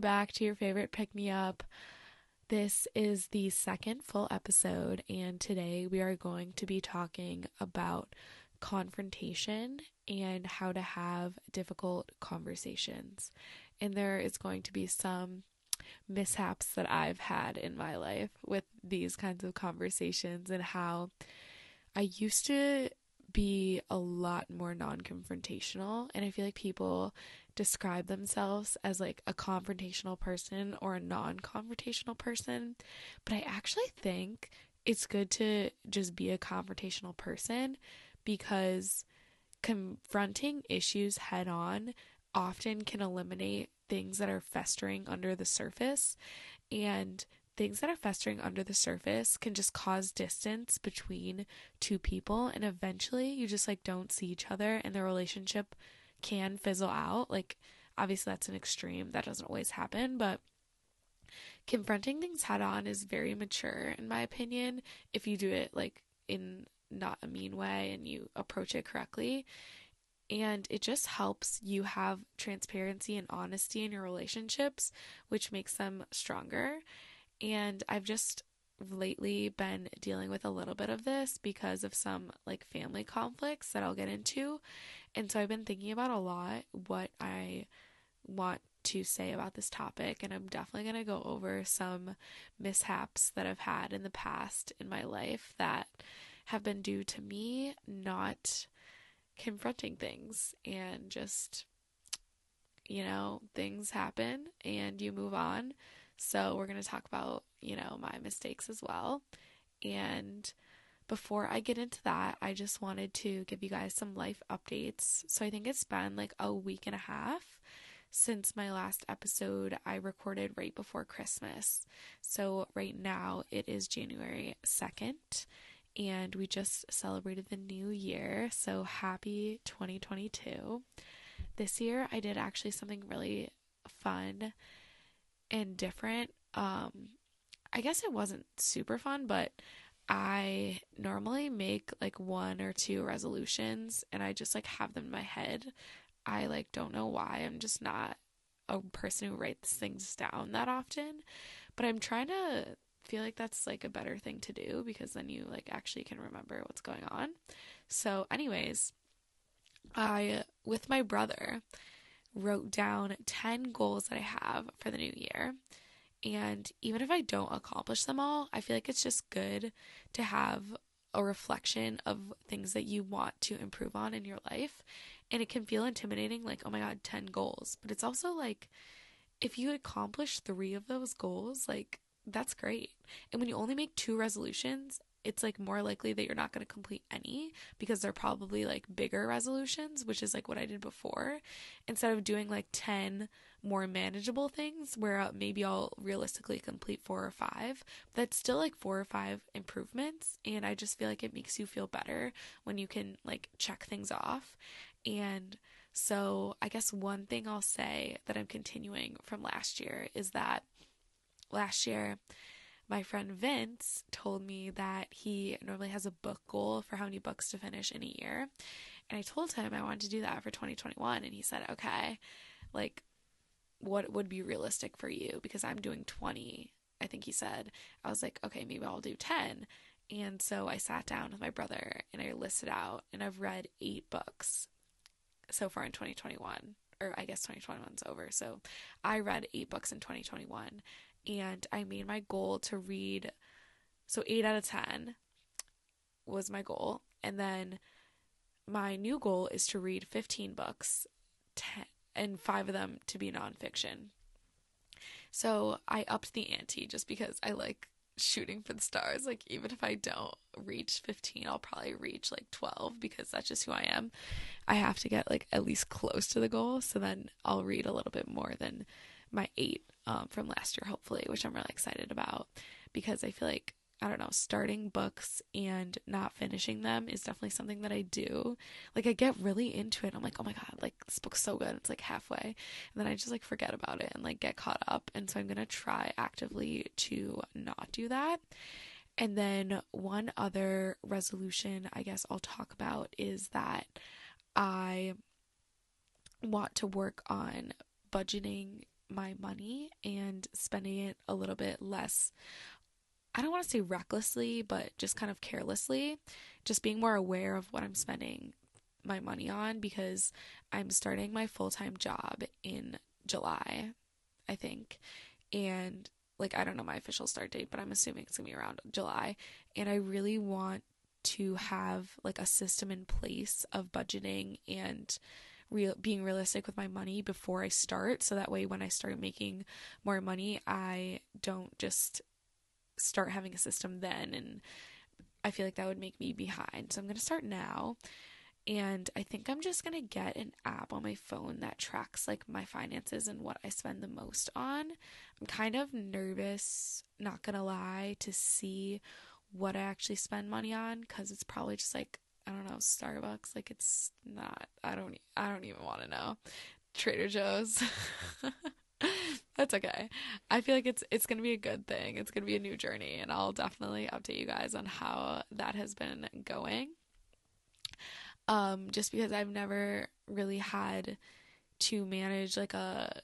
back to your favorite pick me up. This is the second full episode, and today we are going to be talking about confrontation and how to have difficult conversations. And there is going to be some mishaps that I've had in my life with these kinds of conversations and how I used to be a lot more non confrontational. And I feel like people describe themselves as like a confrontational person or a non confrontational person. But I actually think it's good to just be a confrontational person because confronting issues head on often can eliminate things that are festering under the surface. And things that are festering under the surface can just cause distance between two people and eventually you just like don't see each other and the relationship can fizzle out like obviously that's an extreme that doesn't always happen but confronting things head on is very mature in my opinion. If you do it like in not a mean way and you approach it correctly and it just helps you have transparency and honesty in your relationships which makes them stronger. And I've just lately been dealing with a little bit of this because of some like family conflicts that I'll get into. And so I've been thinking about a lot what I want to say about this topic and I'm definitely going to go over some mishaps that I've had in the past in my life that have been due to me not confronting things and just you know, things happen and you move on. So, we're going to talk about, you know, my mistakes as well. And before I get into that, I just wanted to give you guys some life updates. So, I think it's been like a week and a half since my last episode I recorded right before Christmas. So, right now it is January 2nd, and we just celebrated the new year. So, happy 2022. This year I did actually something really fun and different. Um, I guess it wasn't super fun, but I normally make like one or two resolutions and I just like have them in my head. I like don't know why. I'm just not a person who writes things down that often, but I'm trying to feel like that's like a better thing to do because then you like actually can remember what's going on. So, anyways, I with my brother wrote down 10 goals that I have for the new year. And even if I don't accomplish them all, I feel like it's just good to have a reflection of things that you want to improve on in your life. And it can feel intimidating, like, oh my God, 10 goals. But it's also like, if you accomplish three of those goals, like, that's great. And when you only make two resolutions, it's like more likely that you're not going to complete any because they're probably like bigger resolutions, which is like what I did before. Instead of doing like 10 more manageable things where uh, maybe I'll realistically complete four or five, that's still like four or five improvements. And I just feel like it makes you feel better when you can like check things off. And so I guess one thing I'll say that I'm continuing from last year is that last year, my friend Vince told me that he normally has a book goal for how many books to finish in a year. And I told him I wanted to do that for 2021. And he said, okay, like, what would be realistic for you? Because I'm doing 20, I think he said. I was like, okay, maybe I'll do 10. And so I sat down with my brother and I listed out, and I've read eight books so far in 2021 or I guess 2021's over. So I read eight books in 2021 and I made my goal to read so 8 out of 10 was my goal and then my new goal is to read 15 books 10, and 5 of them to be nonfiction. So I upped the ante just because I like shooting for the stars. Like even if I don't reach 15, I'll probably reach like 12 because that's just who I am. I have to get like at least close to the goal so then I'll read a little bit more than my 8 um, from last year, hopefully, which I'm really excited about because I feel like, I don't know, starting books and not finishing them is definitely something that I do. Like, I get really into it. I'm like, oh my God, like, this book's so good. It's like halfway. And then I just like forget about it and like get caught up. And so I'm going to try actively to not do that. And then one other resolution I guess I'll talk about is that I want to work on budgeting my money and spending it a little bit less. I don't want to say recklessly, but just kind of carelessly, just being more aware of what I'm spending my money on because I'm starting my full-time job in July, I think. And like I don't know my official start date, but I'm assuming it's to be around July, and I really want to have like a system in place of budgeting and real being realistic with my money before I start so that way when I start making more money I don't just start having a system then and I feel like that would make me behind. So I'm going to start now. And I think I'm just going to get an app on my phone that tracks like my finances and what I spend the most on. I'm kind of nervous, not going to lie, to see what I actually spend money on cuz it's probably just like I don't know, Starbucks, like it's not I don't I don't even want to know. Trader Joe's. That's okay. I feel like it's it's to be a good thing. It's to be a new journey and I'll definitely update you guys on how that has been going. Um just because I've never really had to manage like a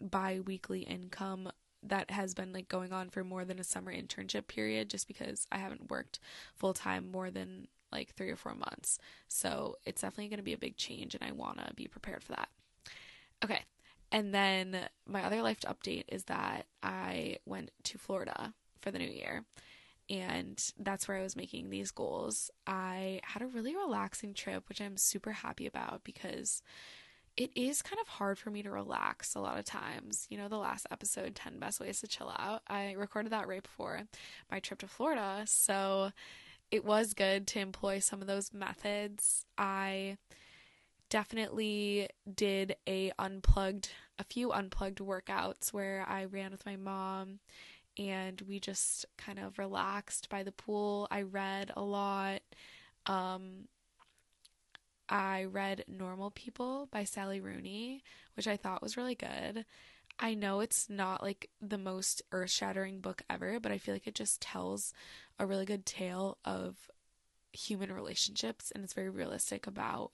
bi-weekly income that has been like going on for more than a summer internship period just because I haven't worked full time more than like 3 or 4 months. So, it's definitely going to be a big change and I want to be prepared for that. Okay. And then my other life update is that I went to Florida for the new year. And that's where I was making these goals. I had a really relaxing trip, which I'm super happy about because it is kind of hard for me to relax a lot of times. You know, the last episode, 10 Best Ways to Chill Out, I recorded that right before my trip to Florida. So it was good to employ some of those methods. I definitely did a unplugged a few unplugged workouts where I ran with my mom and we just kind of relaxed by the pool. I read a lot. Um, I read Normal People by Sally Rooney, which I thought was really good. I know it's not like the most earth shattering book ever, but I feel like it just tells a really good tale of human relationships and it's very realistic about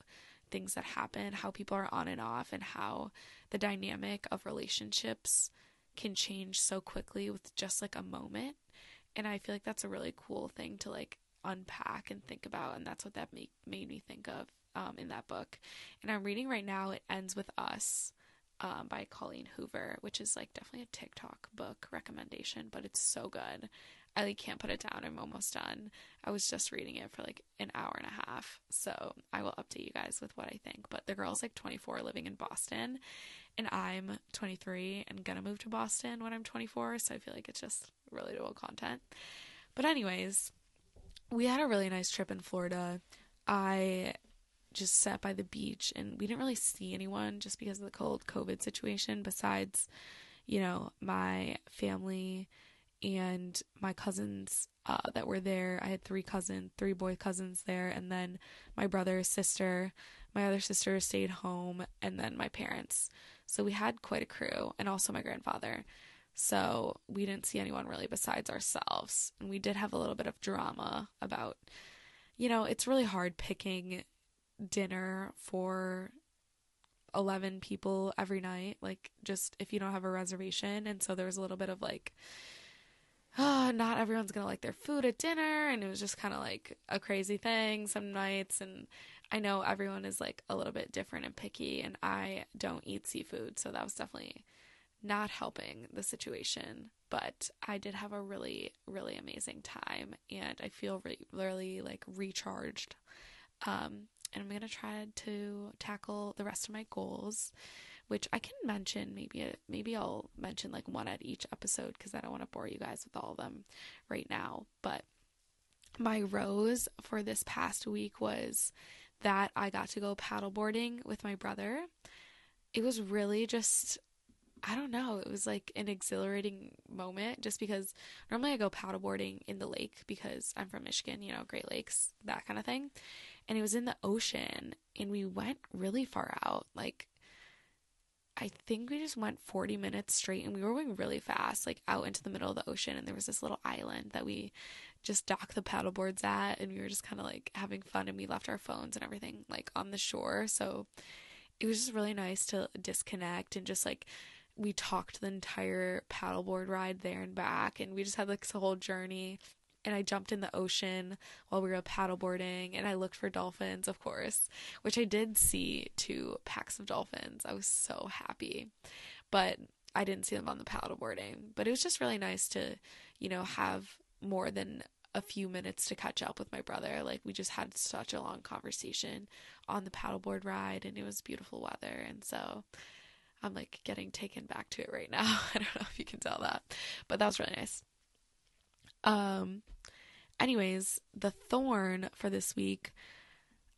things that happen, how people are on and off, and how the dynamic of relationships can change so quickly with just like a moment. And I feel like that's a really cool thing to like unpack and think about. And that's what that make, made me think of um, in that book. And I'm reading right now, It Ends With Us um, by Colleen Hoover, which is like definitely a TikTok book recommendation, but it's so good. I like can't put it down. I'm almost done. I was just reading it for like an hour and a half. So I will update you guys with what I think. But the girl's like 24 living in Boston and I'm 23 and gonna move to Boston when I'm 24. So I feel like it's just really relatable content. But anyways, we had a really nice trip in Florida. I just sat by the beach and we didn't really see anyone just because of the cold COVID situation besides, you know, my family and my cousins uh, that were there. I had three cousins, three boy cousins there, and then my brother, sister, my other sister stayed home, and then my parents. So we had quite a crew, and also my grandfather. So we didn't see anyone really besides ourselves. And we did have a little bit of drama about, you know, it's really hard picking dinner for 11 people every night, like just if you don't have a reservation. And so there was a little bit of like, oh, not everyone's gonna like their food at dinner, and it was just kind of like a crazy thing some nights. And I know everyone is like a little bit different and picky, and I don't eat seafood, so that was definitely not helping the situation. But I did have a really, really amazing time, and I feel really, really like recharged. Um, and I'm gonna try to tackle the rest of my goals which I can mention. Maybe maybe I'll mention like one at each episode because I don't want to bore you guys with all of them right now. But my rose for this past week was that I got to go paddleboarding with my brother. It was really just I don't know, it was like an exhilarating moment just because normally I go paddleboarding in the lake because I'm from Michigan, you know, Great Lakes, that kind of thing. And it was in the ocean and we went really far out. Like I think we just went 40 minutes straight and we were going really fast, like out into the middle of the ocean. And there was this little island that we just docked the paddleboards at. And we were just kind of like having fun. And we left our phones and everything like on the shore. So it was just really nice to disconnect and just like we talked the entire paddleboard ride there and back, and we just had like this whole journey. And I jumped in the ocean while we were paddleboarding, and I looked for dolphins, of course, which I did see two packs of dolphins. I was so happy, but I didn't see them on the paddleboarding. But it was just really nice to, you know, have more than a few minutes to catch up with my brother. Like we just had such a long conversation on the paddleboard ride and it was beautiful weather and so I'm like getting taken back to it right now. I don't know if you can tell that. But that was really nice. Um anyways, the thorn for this week,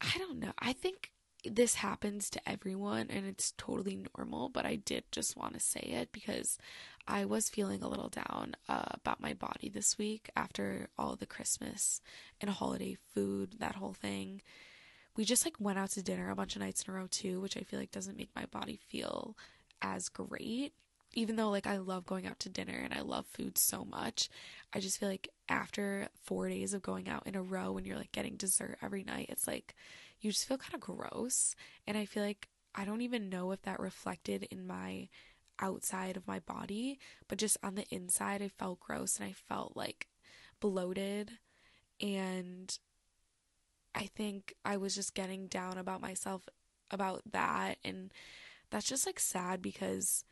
I don't know. I think this happens to everyone and it's totally normal, but I did just want to say it because I was feeling a little down uh, about my body this week after all the Christmas and holiday food, that whole thing. We just like went out to dinner a bunch of nights in a row too, which I feel like doesn't make my body feel as great. Even though like I love going out to dinner and I love food so much, I just feel like after 4 days of going out in a row and you're like getting dessert every night, it's like you just feel kind of gross and I feel like I don't even know if that reflected in my outside of my body, but just on the inside, I felt gross and I felt like bloated. And I think I was just getting down about myself about that. And that's just like sad because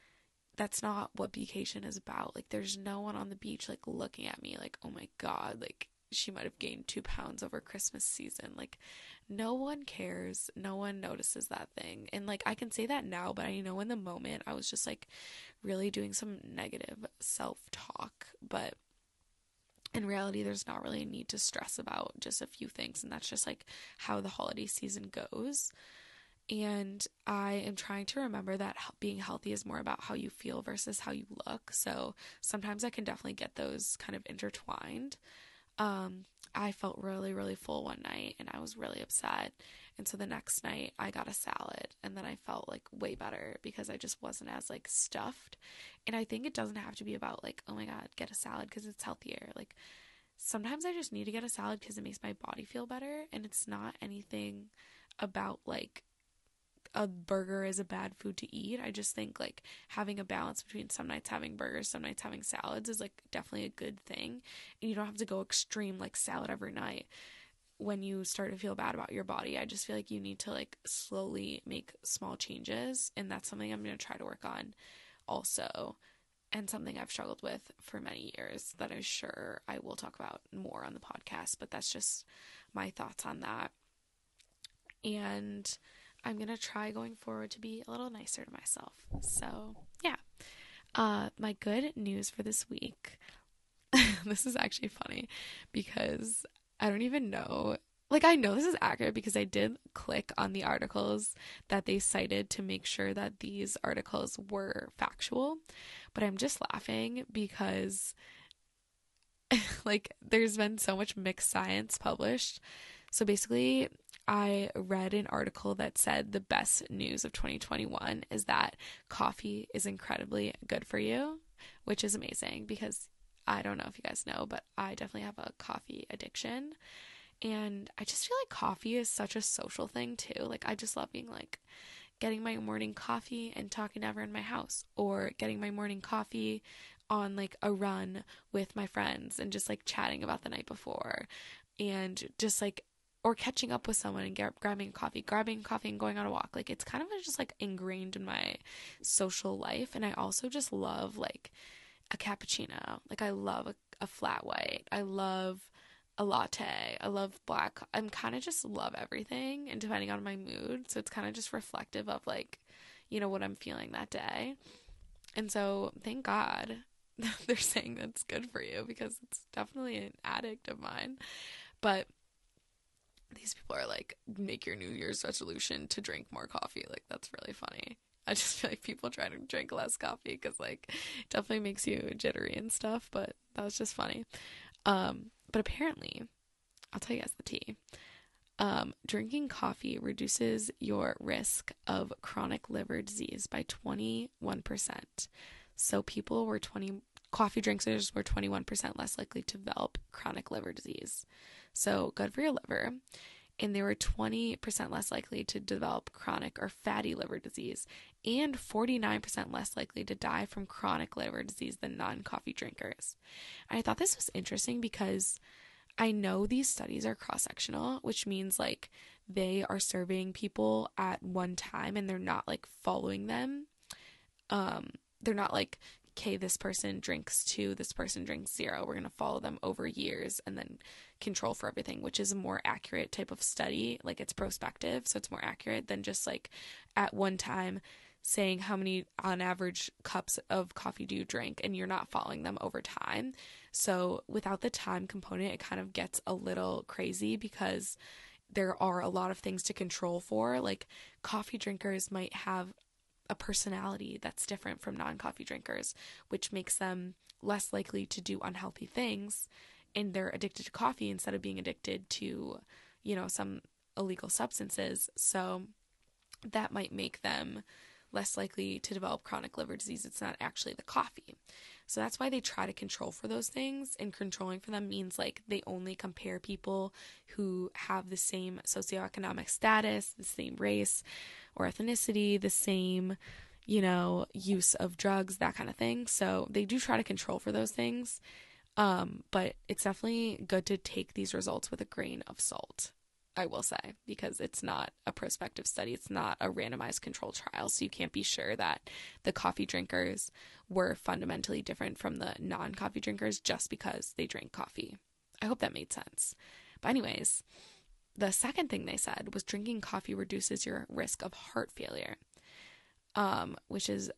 that's not what vacation is about. Like, there's no one on the beach like looking at me like, oh my God, like she might have gained two pounds over Christmas season. Like, no one cares. No one notices that thing. And like I can say that now, but I know in the moment I was just like really doing some negative self talk. But in reality, there's not really a need to stress about just a few things. And that's just like how the holiday season goes. And I am trying to remember that being healthy is more about how you feel versus how you look. So sometimes I can definitely get those kind of intertwined. Um, I felt really, really full one night and I was really upset. And so the next night I got a salad and then I felt like way better because I just wasn't as like stuffed. And I think it doesn't have to be about like, oh my God, get a salad because it's healthier. Like sometimes I just need to get a salad because it makes my body feel better. And it's not anything about like a burger is a bad food to eat. I just think like having a balance between some nights having burgers, some nights having salads is like definitely a good thing. And you don't have to go extreme like salad every night when you start to feel bad about your body. I just feel like you need to like slowly make small changes. And that's something I'm going to try to work on also. And something I've struggled with for many years that I'm sure I will talk about more on the podcast. But that's just my thoughts on that. And I'm going to try going forward to be a little nicer to myself. So, yeah. Uh, my good news for this week. this is actually funny because I don't even know. Like, I know this is accurate because I did click on the articles that they cited to make sure that these articles were factual. But I'm just laughing because, like, there's been so much mixed science published. So basically, I read an article that said the best news of 2021 is that coffee is incredibly good for you, which is amazing because I don't know if you guys know, but I definitely have a coffee addiction. And I just feel like coffee is such a social thing too. Like, I just love being like, getting my morning coffee and talking to everyone in my house, or getting my morning coffee on like a run with my friends and just like chatting about the night before and just like or catching up with someone and get, grabbing coffee, grabbing coffee and going on a walk. Like it's kind of just like ingrained in my social life. And I also just love like a cappuccino. Like I love a, a flat white. I love a latte. I love black. I'm kind of just love everything and depending on my mood. So it's kind of just reflective of like, you know, what I'm feeling that day. And so thank God they're saying that's good for you because it's definitely an addict of mine. But these people are like, make your New Year's resolution to drink more coffee. Like, that's really funny. I just feel like people try to drink less coffee because, like, definitely makes you jittery and stuff, but that was just funny. Um, but apparently, I'll tell you guys the tea. Um, drinking coffee reduces your risk of chronic liver disease by 21%. So people were 20 coffee drinkers were 21% less likely to develop chronic liver disease. So good for your liver. and they were 20% less likely to develop chronic or fatty liver disease and 49% less likely to die from chronic liver disease than non coffee drinkers. And I thought this was interesting because I know these studies are cross sectional, which means like they are serving people at one time and they're not like following them. Um, they're not like okay, this person drinks two, this person drinks zero. We're going to follow them over years and then control for everything, which is a more accurate type of study. Like it's prospective, so it's more accurate than just like at one time saying how many on average cups of coffee do you drink and you're not following them over time. So without the time component, it kind of gets a little crazy because there are a lot of things to control for. Like coffee drinkers might have a personality that's different from non coffee drinkers, which makes them less likely to do unhealthy things and they're addicted to coffee instead of being addicted to, you know, some illegal substances. So that might make them less likely to develop chronic liver disease. It's not actually the coffee. So that's why they try to control for those things. And controlling for them means like they only compare people who have the same socioeconomic status, the same race or ethnicity, the same, you know, use of drugs, that kind of thing. So they do try to control for those things. Um, but it's definitely good to take these results with a grain of salt. I will say, because it's not a prospective study, it's not a randomized control trial, so you can't be sure that the coffee drinkers were fundamentally different from the non coffee drinkers just because they drank coffee. I hope that made sense. But, anyways, the second thing they said was drinking coffee reduces your risk of heart failure, um, which is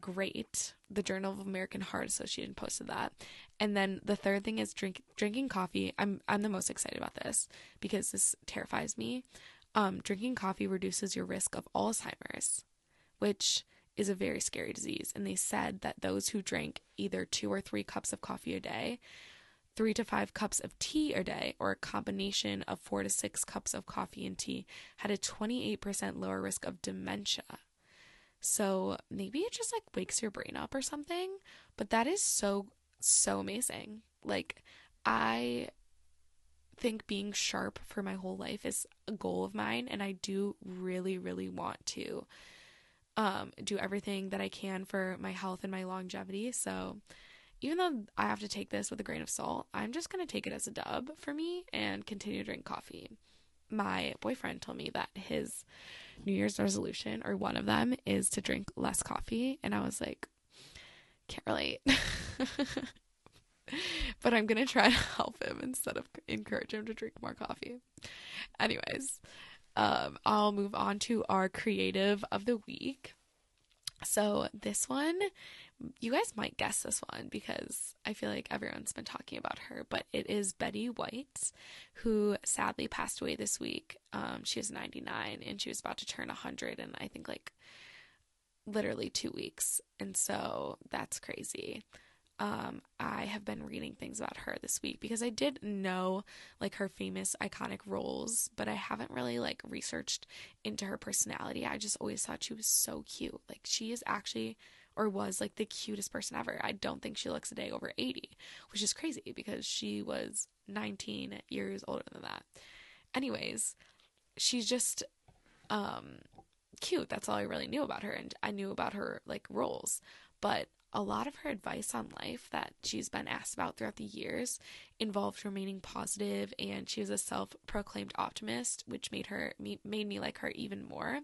great. The Journal of American Heart Association posted that. And then the third thing is drink drinking coffee. I'm I'm the most excited about this because this terrifies me. Um, drinking coffee reduces your risk of Alzheimer's, which is a very scary disease. And they said that those who drank either two or three cups of coffee a day, three to five cups of tea a day, or a combination of four to six cups of coffee and tea had a 28% lower risk of dementia. So maybe it just like wakes your brain up or something. But that is so, so amazing. Like, I think being sharp for my whole life is a goal of mine. And I do really, really want to um, do everything that I can for my health and my longevity. So even though I have to take this with a grain of salt, I'm just going to take it as a dub for me and continue to drink coffee. My boyfriend told me that his New Year's resolution, or one of them, is to drink less coffee. And I was like, can't relate. but I'm going to try to help him instead of encourage him to drink more coffee. Anyways, um, I'll move on to our creative of the week. So this one you guys might guess this one because I feel like everyone's been talking about her, but it is Betty White, who sadly passed away this week. Um, she was 99 and she was about to turn 100 in, I think, like literally two weeks. And so that's crazy. Um, I have been reading things about her this week because I did know like her famous iconic roles, but I haven't really like researched into her personality. I just always thought she was so cute. Like she is actually or was like the cutest person ever. I don't think she looks a day over 80, which is crazy because she was 19 years older than that. Anyways, she's just um cute. That's all I really knew about her and I knew about her like roles. But a lot of her advice on life that she's been asked about throughout the years involved remaining positive and she was a self-proclaimed optimist which made her made me like her even more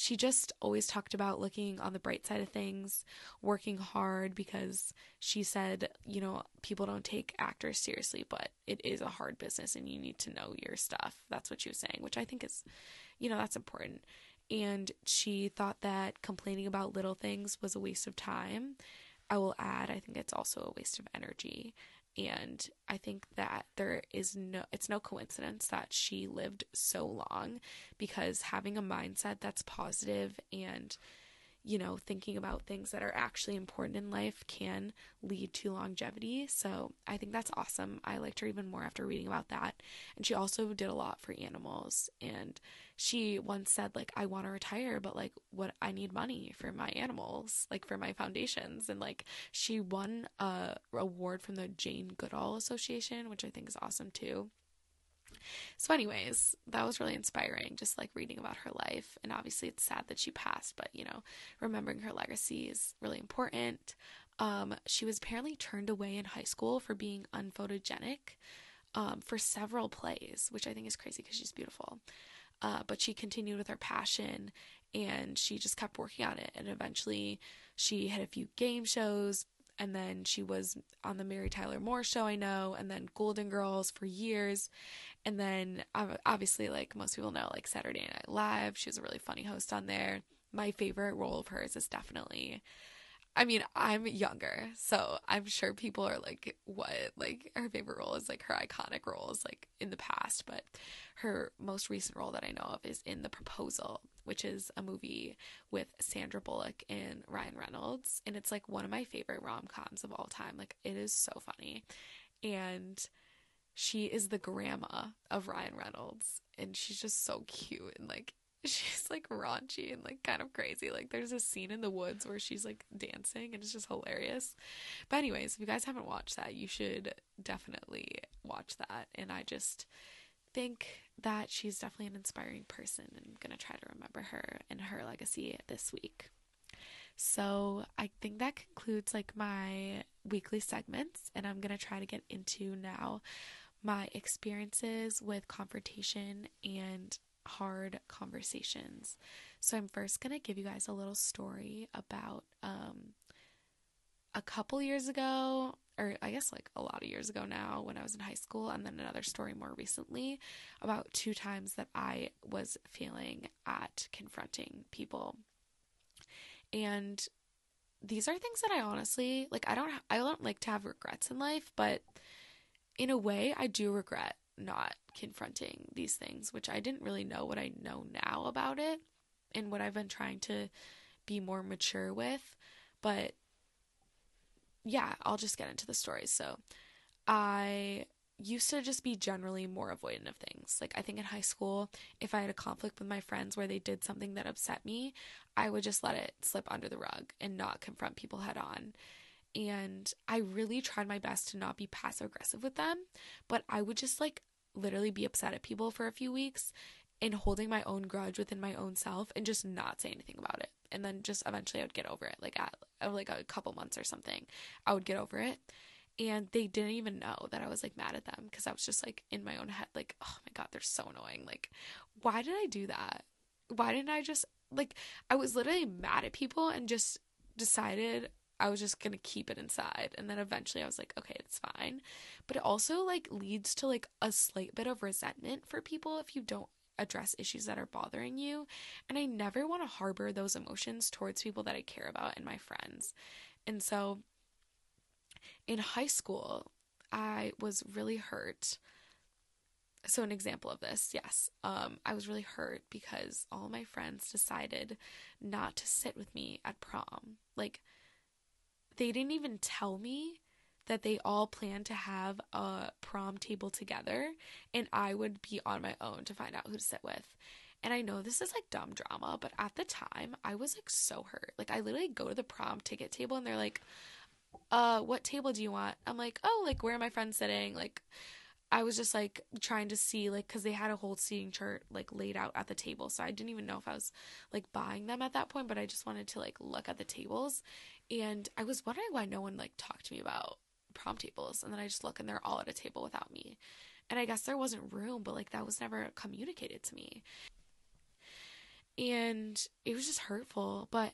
she just always talked about looking on the bright side of things, working hard because she said, you know, people don't take actors seriously, but it is a hard business and you need to know your stuff. That's what she was saying, which I think is, you know, that's important. And she thought that complaining about little things was a waste of time. I will add, I think it's also a waste of energy. And I think that there is no, it's no coincidence that she lived so long because having a mindset that's positive and you know, thinking about things that are actually important in life can lead to longevity. So I think that's awesome. I liked her even more after reading about that. And she also did a lot for animals. And she once said, like, I want to retire, but like, what I need money for my animals, like for my foundations. And like, she won a award from the Jane Goodall Association, which I think is awesome too. So, anyways, that was really inspiring, just like reading about her life. And obviously, it's sad that she passed, but you know, remembering her legacy is really important. Um, she was apparently turned away in high school for being unphotogenic um, for several plays, which I think is crazy because she's beautiful. Uh, but she continued with her passion and she just kept working on it. And eventually, she had a few game shows, and then she was on the Mary Tyler Moore show, I know, and then Golden Girls for years. And then obviously, like most people know, like Saturday Night Live, she was a really funny host on there. My favorite role of hers is definitely I mean, I'm younger, so I'm sure people are like, what? Like, her favorite role is like her iconic roles, like in the past, but her most recent role that I know of is in The Proposal, which is a movie with Sandra Bullock and Ryan Reynolds. And it's like one of my favorite rom coms of all time. Like, it is so funny. And she is the grandma of Ryan Reynolds, and she's just so cute and like she's like raunchy and like kind of crazy. Like there's a scene in the woods where she's like dancing and it's just hilarious. But anyways, if you guys haven't watched that, you should definitely watch that. And I just think that she's definitely an inspiring person and I'm going to try to remember her and her legacy this week. So, I think that concludes like my weekly segments and I'm going to try to get into now my experiences with confrontation and hard conversations. So I'm first going to give you guys a little story about um, a couple years ago, or I guess like a lot of years ago now when I was in high school, and then another story more recently about two times that I was failing at confronting people. And these are things that I honestly like I don't I don't like to have regrets in life, but in a way I do regret not confronting these things, which I didn't really know what I know now about it and what I've been trying to be more mature with. But yeah, I'll just get into the stories. So I used to just be generally more avoidant of things. Like I think in high school, if I had a conflict with my friends where they did something that upset me, I would just let it slip under the rug and not confront people head on. And I really tried my best to not be passive aggressive with them, but I would just like literally be upset at people for a few weeks and holding my own grudge within my own self and just not say anything about it. And then just eventually I would get over it, like at uh, like a couple months or something. I would get over it. And they didn't even know that I was like mad at them because I was just like in my own head, like, oh my God, they're so annoying. Like, why did I do that? Why didn't I just, like, I was literally mad at people and just decided I was just gonna keep it inside. And then eventually I was like, okay, it's fine. But it also like leads to like a slight bit of resentment for people if you don't address issues that are bothering you. And I never want to harbor those emotions towards people that I care about and my friends. And so in high school, I was really hurt. So an example of this, yes, um, I was really hurt because all my friends decided not to sit with me at prom. Like they didn't even tell me that they all planned to have a prom table together and I would be on my own to find out who to sit with. And I know this is like dumb drama, but at the time I was like so hurt. Like I literally go to the prom ticket table and they're like, uh, what table do you want? I'm like, oh, like where are my friends sitting? Like I was just like trying to see like cuz they had a whole seating chart like laid out at the table. So I didn't even know if I was like buying them at that point, but I just wanted to like look at the tables. And I was wondering why no one like talked to me about prom tables. And then I just look and they're all at a table without me. And I guess there wasn't room, but like that was never communicated to me. And it was just hurtful, but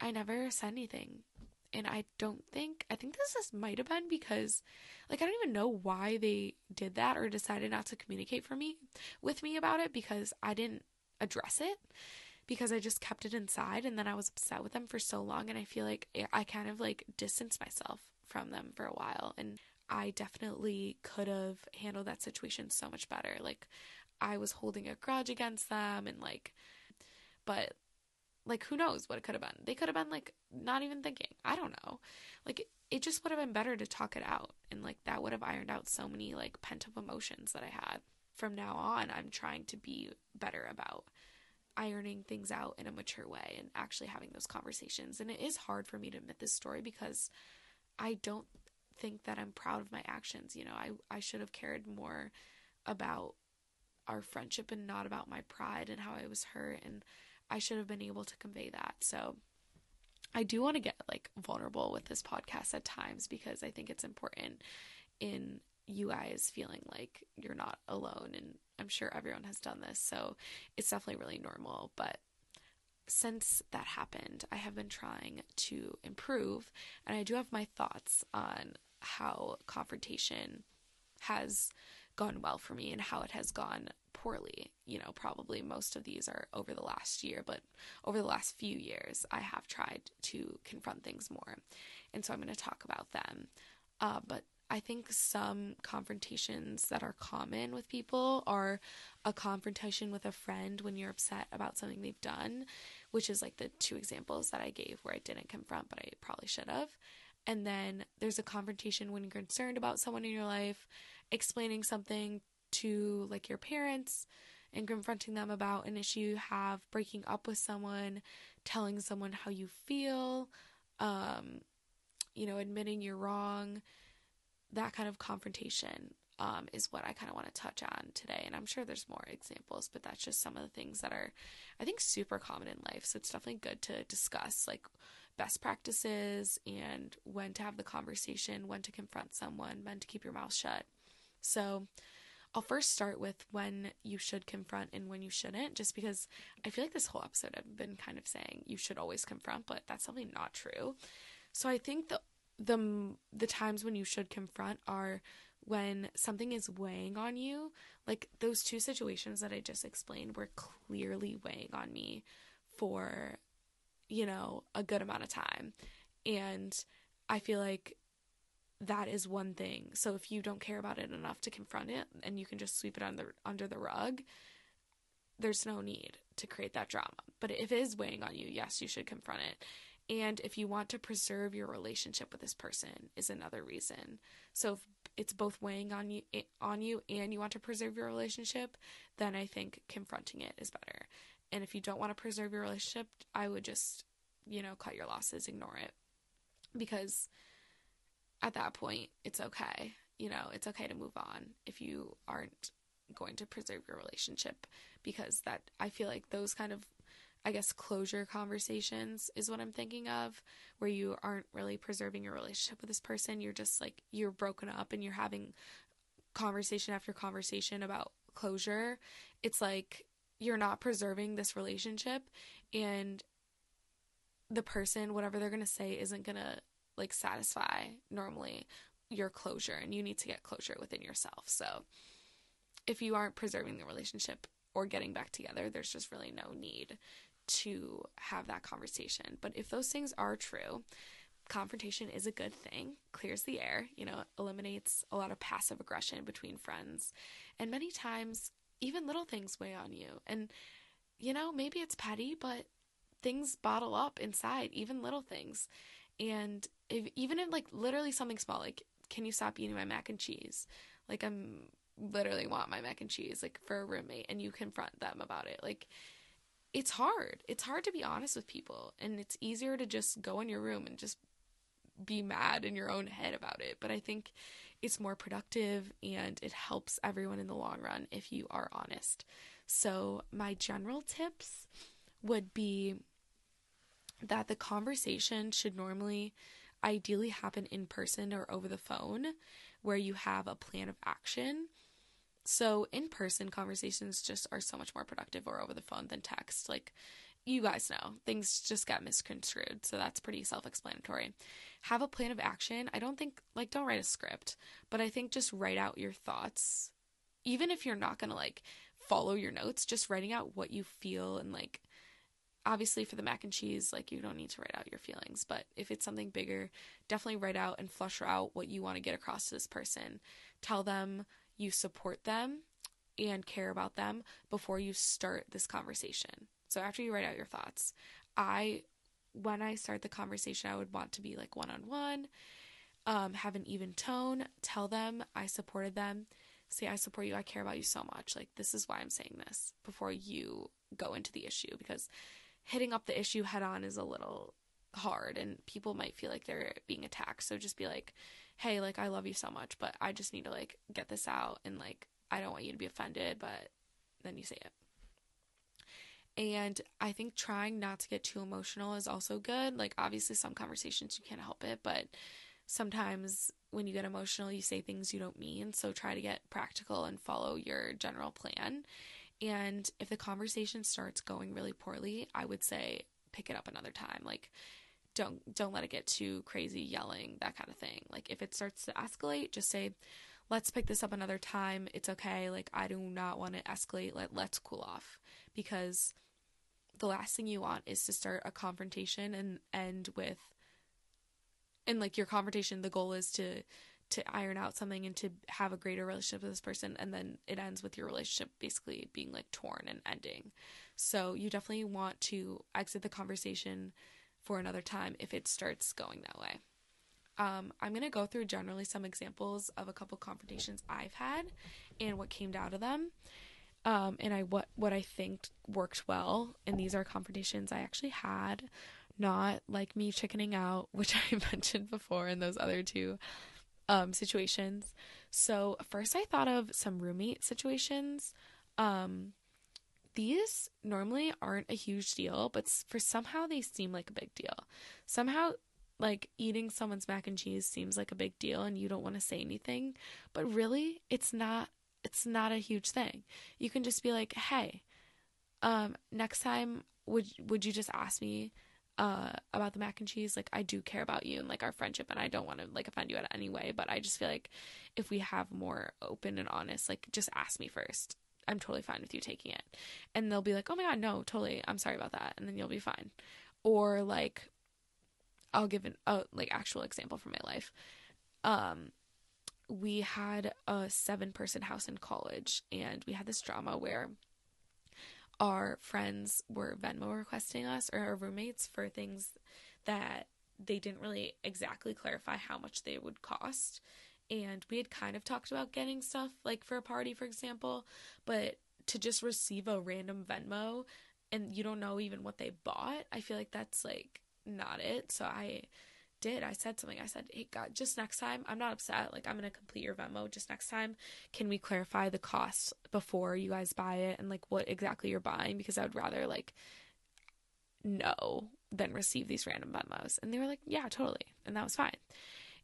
I never said anything and I don't think I think this is might have been because like I don't even know why they did that or decided not to communicate for me with me about it because I didn't address it because I just kept it inside and then I was upset with them for so long and I feel like I kind of like distanced myself from them for a while and I definitely could have handled that situation so much better like I was holding a grudge against them and like but like, who knows what it could have been? They could have been like not even thinking. I don't know. Like, it, it just would have been better to talk it out. And like, that would have ironed out so many like pent up emotions that I had. From now on, I'm trying to be better about ironing things out in a mature way and actually having those conversations. And it is hard for me to admit this story because I don't think that I'm proud of my actions. You know, I, I should have cared more about our friendship and not about my pride and how I was hurt and I should have been able to convey that. So I do want to get like vulnerable with this podcast at times because I think it's important in you guys feeling like you're not alone and I'm sure everyone has done this. So it's definitely really normal, but since that happened, I have been trying to improve and I do have my thoughts on how confrontation has gone well for me and how it has gone poorly. You know, probably most of these are over the last year, but over the last few years, I have tried to confront things more. And so I'm going to talk about them. Uh, but I think some confrontations that are common with people are a confrontation with a friend when you're upset about something they've done, which is like the two examples that I gave where I didn't confront, but I probably should have. And then there's a confrontation when you're concerned about someone in your life, explaining something to like your parents and confronting them about an issue you have, breaking up with someone, telling someone how you feel, um, you know, admitting you're wrong, that kind of confrontation um, is what I kind of want to touch on today. And I'm sure there's more examples, but that's just some of the things that are, I think, super common in life. So it's definitely good to discuss like best practices and when to have the conversation, when to confront someone, when to keep your mouth shut. So I'll first start with when you should confront and when you shouldn't, just because I feel like this whole episode I've been kind of saying you should always confront, but that's definitely not true. So I think the the the times when you should confront are when something is weighing on you. Like those two situations that i just explained were clearly weighing on me for you know a good amount of time. And i feel like that is one thing. So if you don't care about it enough to confront it and you can just sweep it under under the rug there's no need to create that drama. But if it is weighing on you yes you should confront it and if you want to preserve your relationship with this person is another reason. So if it's both weighing on you eh, on you and you want to preserve your relationship, then I think confronting it is better. And if you don't want to preserve your relationship, I would just, you know, cut your losses, ignore it. Because at that point, it's okay. You know, it's okay to move on if you aren't going to preserve your relationship because that I feel like those kind of I guess, closure conversations is what I'm thinking of, where you aren't really preserving your relationship with this person. You're just like, you're broken up and you're having conversation after conversation about closure. It's like you're not preserving this relationship and the person, whatever they're going to say, isn't going to like satisfy normally your closure and you need to get closure within yourself. So if you aren't preserving the relationship or getting back together, there's just really no need to have that conversation. But if those things are true, confrontation is a good thing, clears the air, you know, eliminates a lot of passive aggression between friends. And many times, even little things weigh on you. And, you know, maybe it's petty, but things bottle up inside, even little things. And if, even in like literally something small, like, can you stop eating my mac and cheese? Like, I'm literally want my mac and cheese, like, for a roommate, and you confront them about it. Like, it's hard. It's hard to be honest with people, and it's easier to just go in your room and just be mad in your own head about it. But I think it's more productive and it helps everyone in the long run if you are honest. So, my general tips would be that the conversation should normally ideally happen in person or over the phone where you have a plan of action so in person conversations just are so much more productive or over the phone than text. Like you guys know, things just get misconstrued. So that's pretty self explanatory. Have a plan of action. I don't think, like, don't write a script, but I think just write out your thoughts. Even if you're not going to, like, follow your notes, just writing out what you feel and, like, obviously for the mac and cheese, like, you don't need to write out your feelings, but if it's something bigger, definitely write out and flush out what you want to get across to this person. Tell them you support them and care about them before you start this conversation. So after you write out your thoughts, I when I start the conversation, I would want to be like one on one, have an even tone, tell them I supported them, say I support you, I care about you so much. Like this is why I'm saying this before you go into the issue because hitting up the issue head on is a little hard and people might feel like they're being attacked. So just be like, hey, like I love you so much, but I just need to like get this out and like I don't want you to be offended, but then you say it. And I think trying not to get too emotional is also good. Like, obviously, some conversations you can't help it, but sometimes when you get emotional, you say things you don't mean. So try to get practical and follow your general plan. And if the conversation starts going really poorly, I would say pick it up another time. Like, don't don't let it get too crazy yelling that kind of thing. Like if it starts to escalate just say let's pick this up another time. It's okay. Like i do not want to escalate. Let, let's cool off. Because the last thing you want is to start a confrontation and end with and like your confrontation the goal is to to iron out something and to have a greater relationship with this person and then it ends with your relationship basically being like torn and ending. So you definitely want to exit the conversation for another time if it starts going that way um, i'm going to go through generally some examples of a couple confrontations i've had and what came out of them um, and I what what I think worked well. And these are confrontations I actually had, not like me chickening out, which I mentioned before in those other two um, situations. So first, I thought of some roommate situations. Um, these normally aren't a huge deal, but for somehow they seem like a big deal. Somehow like eating someone's mac and cheese seems like a big deal and you don't want to say anything, but really it's not it's not a huge thing. You can just be like, "Hey, um, next time would would you just ask me uh about the mac and cheese? Like I do care about you and like our friendship and I don't want to like offend you in any way, but I just feel like if we have more open and honest, like just ask me first. I'm totally fine with you taking it." And they'll be like, "Oh my god, no, totally. I'm sorry about that." And then you'll be fine. Or like I'll give an a like actual example from my life. Um we had a seven person house in college and we had this drama where our friends were Venmo requesting us or our roommates for things that they didn't really exactly clarify how much they would cost. And we had kind of talked about getting stuff like for a party, for example, but to just receive a random Venmo and you don't know even what they bought, I feel like that's like not it. So I did. I said something. I said, "Hey, God, just next time, I'm not upset. Like, I'm gonna complete your Venmo. Just next time, can we clarify the cost before you guys buy it and like what exactly you're buying? Because I would rather like know than receive these random Venmos." And they were like, "Yeah, totally," and that was fine.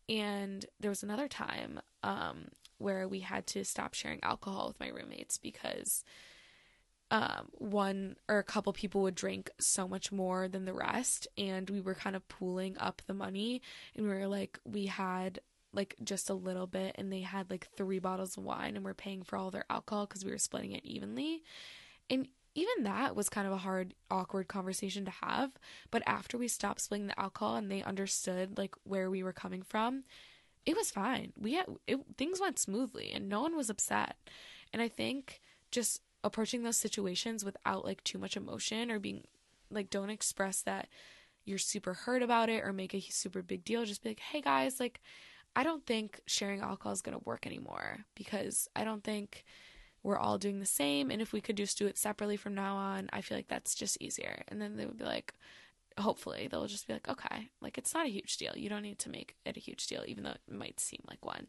And there was another time um, where we had to stop sharing alcohol with my roommates because um, one or a couple people would drink so much more than the rest and we were kind of pooling up the money. And we were like we had like just a little bit and they had like three bottles of wine and we're paying for all their alcohol because we were splitting it evenly. And even that was kind of a hard awkward conversation to have but after we stopped splitting the alcohol and they understood like where we were coming from it was fine. We had it, things went smoothly and no one was upset. And i think just approaching those situations without like too much emotion or being like don't express that you're super hurt about it or make a super big deal just be like hey guys like i don't think sharing alcohol is to work anymore because i don't think we're all doing the same and if we could just do it separately from now on i feel like that's just easier. And then they would be like hopefully they'll just be like okay like it's not a huge deal. You don't need to make it a huge deal even though it might seem like one.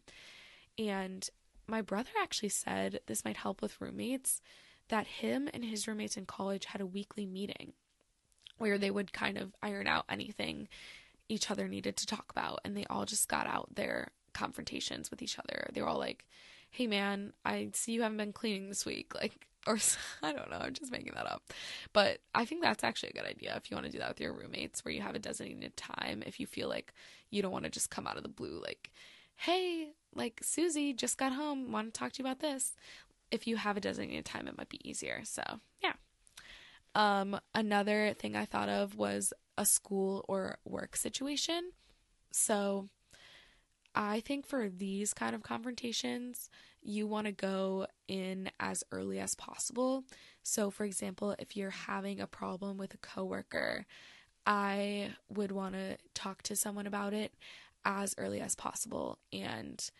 And my brother actually said this might help with roommates that him and his roommates in college had a weekly meeting where they would kind of iron out anything each other needed to talk about and they all just got out their confrontations with each other. They were all like, "Hey man, I see you haven't been cleaning this week." Like or I don't know, I'm just making that up. But I think that's actually a good idea if you want to do that with your roommates where you have a designated time if you feel like you don't want to just come out of the blue like, "Hey, like Susie just got home, want to talk to you about this." if you have a designated time, it might be easier. So, yeah. Um, another thing I thought of was a school or work situation. So, I think for these kind of confrontations, you want to go in as early as possible. So, for example, if you're having a problem with a coworker, I would want to talk to someone about it as early as possible and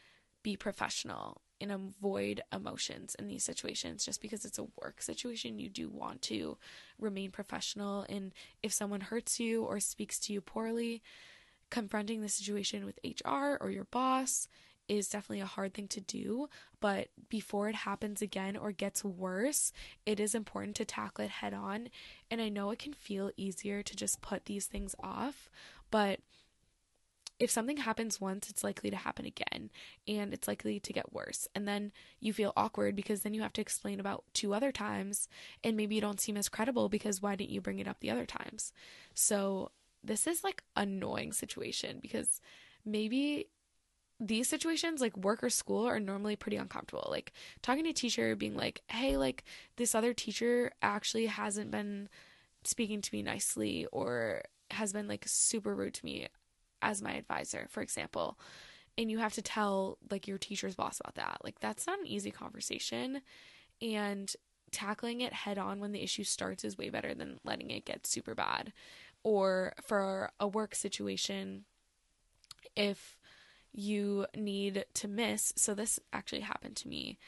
be professional and avoid emotions in these situations just because it's a work situation you do want to remain professional and if someone hurts you or speaks to you poorly confronting the situation with HR or your boss is definitely a hard thing to do, but before it happens again or gets worse, it is important to tackle it head on. And I know it can feel easier to just put these things off, but if something happens once, it's likely to happen again and it's likely to get worse. And then you feel awkward because then you have to explain about two other times and maybe you don't seem as credible because why didn't you bring it up the other times? So, this is like annoying situation because maybe these situations like work or school are normally pretty uncomfortable. Like talking to a teacher being like hey like this other teacher actually hasn't been speaking to me nicely or has been like super rude to me as my advisor for example. And you have to tell like your teacher's boss about that. Like that's not an easy conversation. And tackling it head on when the issue starts is way better than letting it get super bad or for a work situation if you need to miss so this actually happened to me.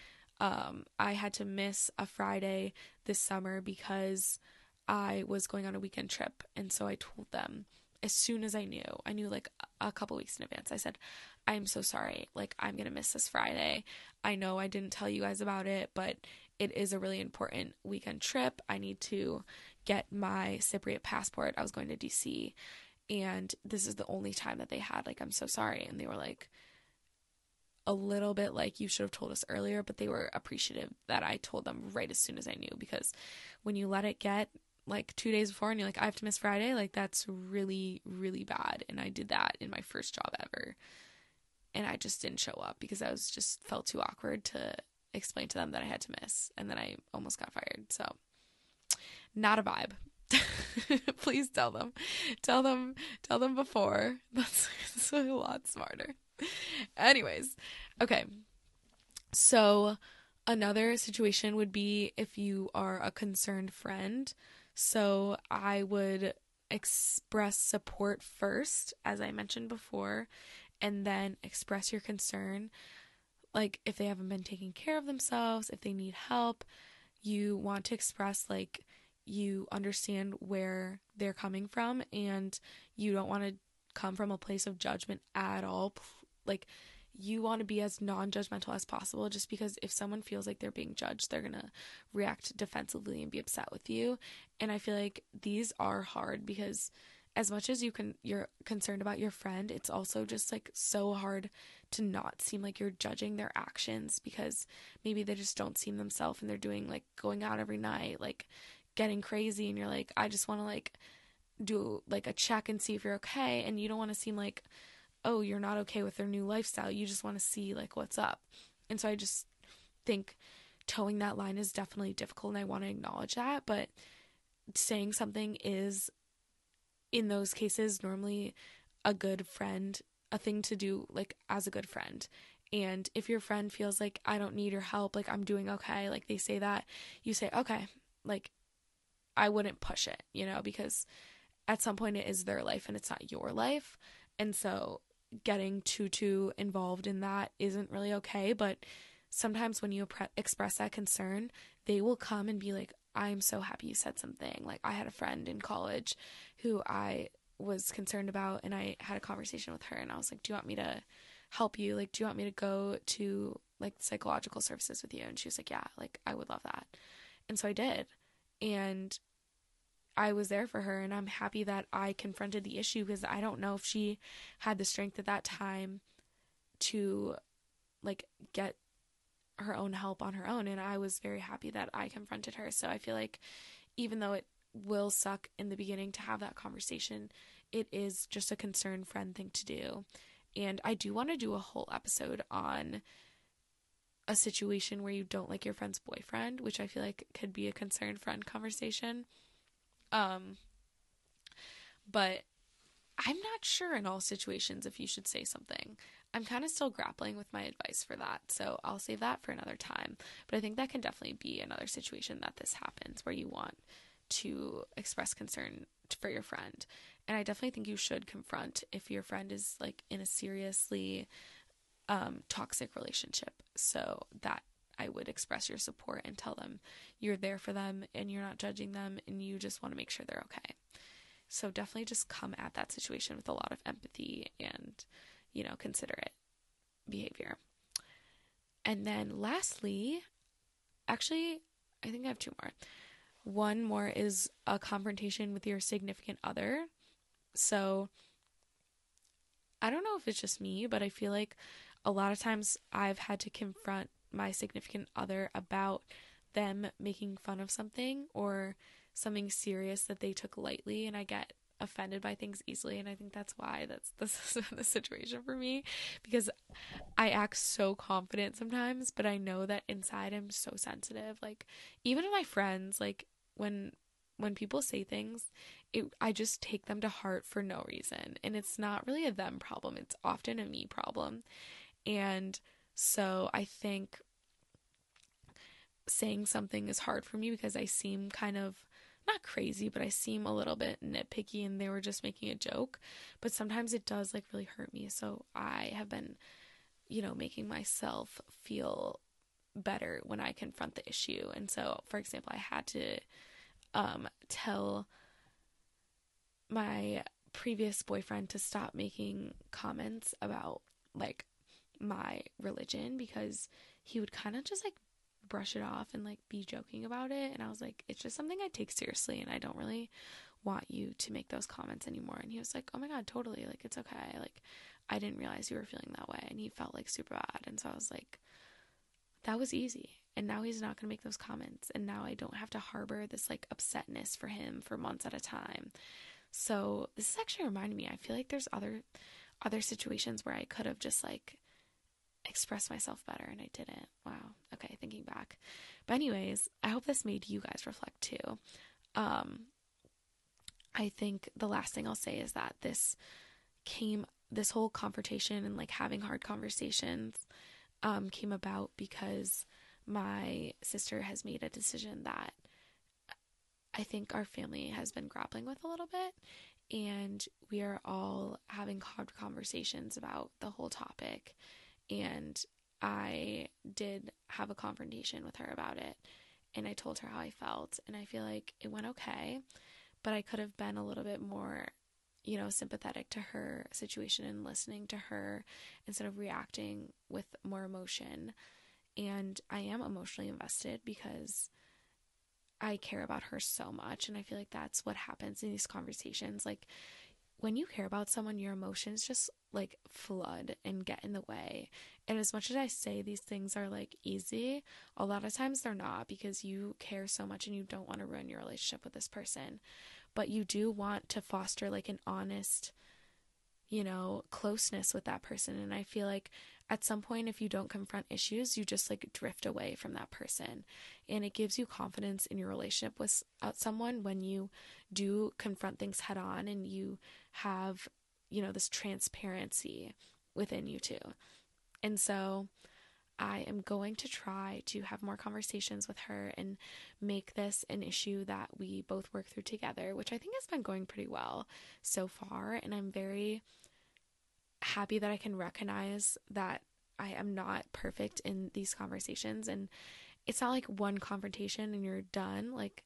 Um, i had to miss a friday this summer because i was going on a weekend trip and so i told them as soon as i knew i knew like a couple weeks in advance. I said i'm so sorry. Like i'm gonna miss this friday. I know i didn't tell you guys about it but it is a really important weekend trip. I need to get my cypriot passport i was going to dc and this is the only time that they had like i'm so sorry and they were like a little bit like you should have told us earlier but they were appreciative that i told them right as soon as i knew because when you let it get like two days before and you're like i have to miss friday like that's really really bad and i did that in my first job ever and i just didn't show up because i was just felt too awkward to explain to them that i had to miss and then i almost got fired so not a vibe Please tell them. Tell them tell them before. That's, that's a lot smarter. Anyways, okay. So another situation would be if you are a concerned friend. So I would express support first, as I mentioned before, and then express your concern. Like if they haven't been taking care of themselves, if they need help, you want to express like you understand where they're coming from and you don't want to come from a place of judgment at all. Like, you want to be as non judgmental as possible just because if someone feels like they're being judged, they're going to react defensively and be upset with you. And I feel like these are hard because as much as you can you're concerned about your friend, it's also just like so hard to not seem like you're judging their actions because maybe they just don't seem themselves and they're doing like going out every night, like getting crazy and you're like I just want to like do like a check and see if you're okay and you don't want to seem like oh you're not okay with their new lifestyle. You just want to see like what's up. And so I just think toeing that line is definitely difficult and I want to acknowledge that but saying something is in those cases normally a good friend a thing to do like as a good friend. And if your friend feels like I don't need your help like I'm doing okay like they say that you say okay like I wouldn't push it, you know, because at some point it is their life and it's not your life. And so getting too too involved in that isn't really okay, but sometimes when you express that concern, they will come and be like, "I'm so happy you said something." Like I had a friend in college who I was concerned about and I had a conversation with her and I was like, "Do you want me to help you? Like do you want me to go to like psychological services with you?" And she was like, "Yeah, like I would love that." And so I did. And I was there for her and I'm happy that I confronted the issue because I don't know if she had the strength at that time to like get her own help on her own and I was very happy that I confronted her. So I feel like even though it will suck in the beginning to have that conversation, it is just a concerned friend thing to do. And I do want to do a whole episode on a situation where you don't like your friend's boyfriend, which I feel like could be a concerned friend conversation. Um, but I'm not sure in all situations if you should say something. I'm kind of still grappling with my advice for that, so I'll save that for another time. But I think that can definitely be another situation that this happens where you want to express concern for your friend. And I definitely think you should confront if your friend is like in a seriously um, toxic relationship. So that I would express your support and tell them you're there for them and you're not judging them and you just want to make sure they're okay. So definitely just come at that situation with a lot of empathy and, you know, consider it. behavior. And then lastly, actually, I think I have two more. One more is a confrontation with your significant other. So I don't know if it's just me, but I feel like a lot of times I've had to confront my significant other about them making fun of something or something serious that they took lightly and I get offended by things easily and I think that's why that's this is the situation for me because I act so confident sometimes but I know that inside I'm so sensitive. Like even my friends like when when people say things it, I just take them to heart for no reason and it's not really a them problem it's often a me problem. And so I think saying something is hard for me because I seem kind of not crazy, but I seem a little bit nitpicky and they were just making a joke. But sometimes it does like really hurt me. So I have been, you know, making myself feel better when I confront the issue. And so, for example, I had to um, tell my previous boyfriend to stop making comments about like my religion because he would kind of just like brush it off and like be joking about it. And I was like, it's just something I take seriously and I don't really want you to make those comments anymore. And he was like, oh my God, totally. Like, it's okay. Like, I didn't realize you were feeling that way. And he felt like super bad. And so I was like, that was easy. And now he's not going to make those comments. And now I don't have to harbor this like upsetness for him for months at a time. So this is actually reminding me, I feel like there's other other situations where I could have just like express myself better and I didn't. Wow. Okay, thinking back. But anyways, I hope this made you guys reflect too. Um I think the last thing I'll say is that this came this whole confrontation and like having hard conversations um came about because my sister has made a decision that I think our family has been grappling with a little bit and we are all having hard conversations about the whole topic and I did have a confrontation with her about it. And I told her how I felt. And I feel like it went okay. But I could have been a little bit more, you know, sympathetic to her situation and listening to her instead of reacting with more emotion. And I am emotionally invested because I care about her so much. And I feel like that's what happens in these conversations. Like, when you care about someone, your emotions just like flood and get in the way. And as much as I say these things are like easy, a lot of times they're not because you care so much and you don't want to ruin your relationship with this person. But you do want to foster like an honest, you know, closeness with that person. And I feel like at some point, if you don't confront issues, you just like drift away from that person. And it gives you confidence in your relationship with uh, someone when you do confront things head on and you have, you know, this transparency within you too. And so I am going to try to have more conversations with her and make this an issue that we both work through together, which I think has been going pretty well so far. And I'm very happy that I can recognize that I am not perfect in these conversations. And it's not like one confrontation and you're done. Like,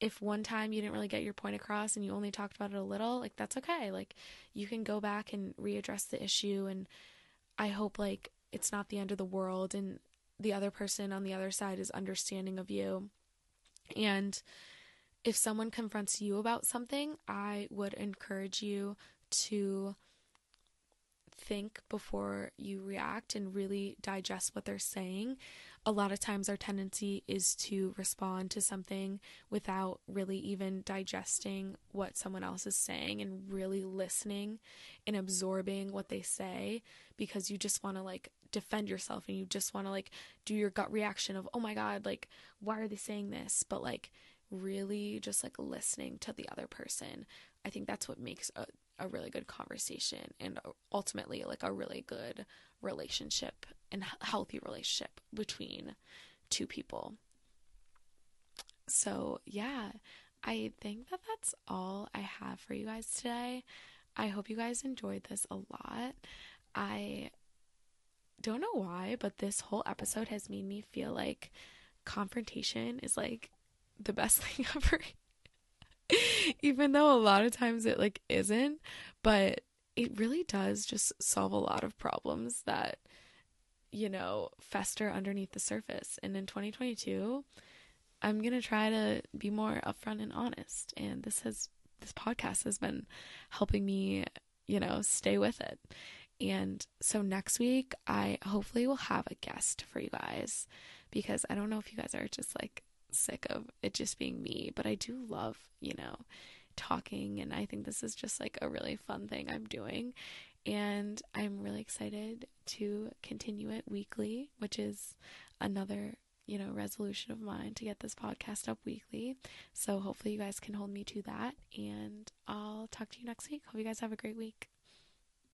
if one time you didn't really get your point across and you only talked about it a little, like, that's okay. Like, you can go back and readdress the issue. And I hope, like, it's not the end of the world and the other person on the other side is understanding of you. And if someone confronts you about something, I would encourage you to think before you react and really digest what they're saying. A lot of times, our tendency is to respond to something without really even digesting what someone else is saying and really listening and absorbing what they say because you just want to like defend yourself and you just want to like do your gut reaction of, oh my God, like, why are they saying this? But like, really just like listening to the other person. I think that's what makes a, a really good conversation and ultimately like a really good relationship and healthy relationship between two people. So, yeah, I think that that's all I have for you guys today. I hope you guys enjoyed this a lot. I don't know why, but this whole episode has made me feel like confrontation is like the best thing ever. even though a lot of times it like isn't, but it really does just solve a lot of problems that you know, fester underneath the surface. And in 2022, I'm going to try to be more upfront and honest. And this has, this podcast has been helping me, you know, stay with it. And so next week, I hopefully will have a guest for you guys because I don't know if you guys are just like sick of it just being me, but I do love, you know, talking. And I think this is just like a really fun thing I'm doing. And I'm really excited to continue it weekly, which is another, you know, resolution of mine to get this podcast up weekly. So hopefully you guys can hold me to that. And I'll talk to you next week. Hope you guys have a great week.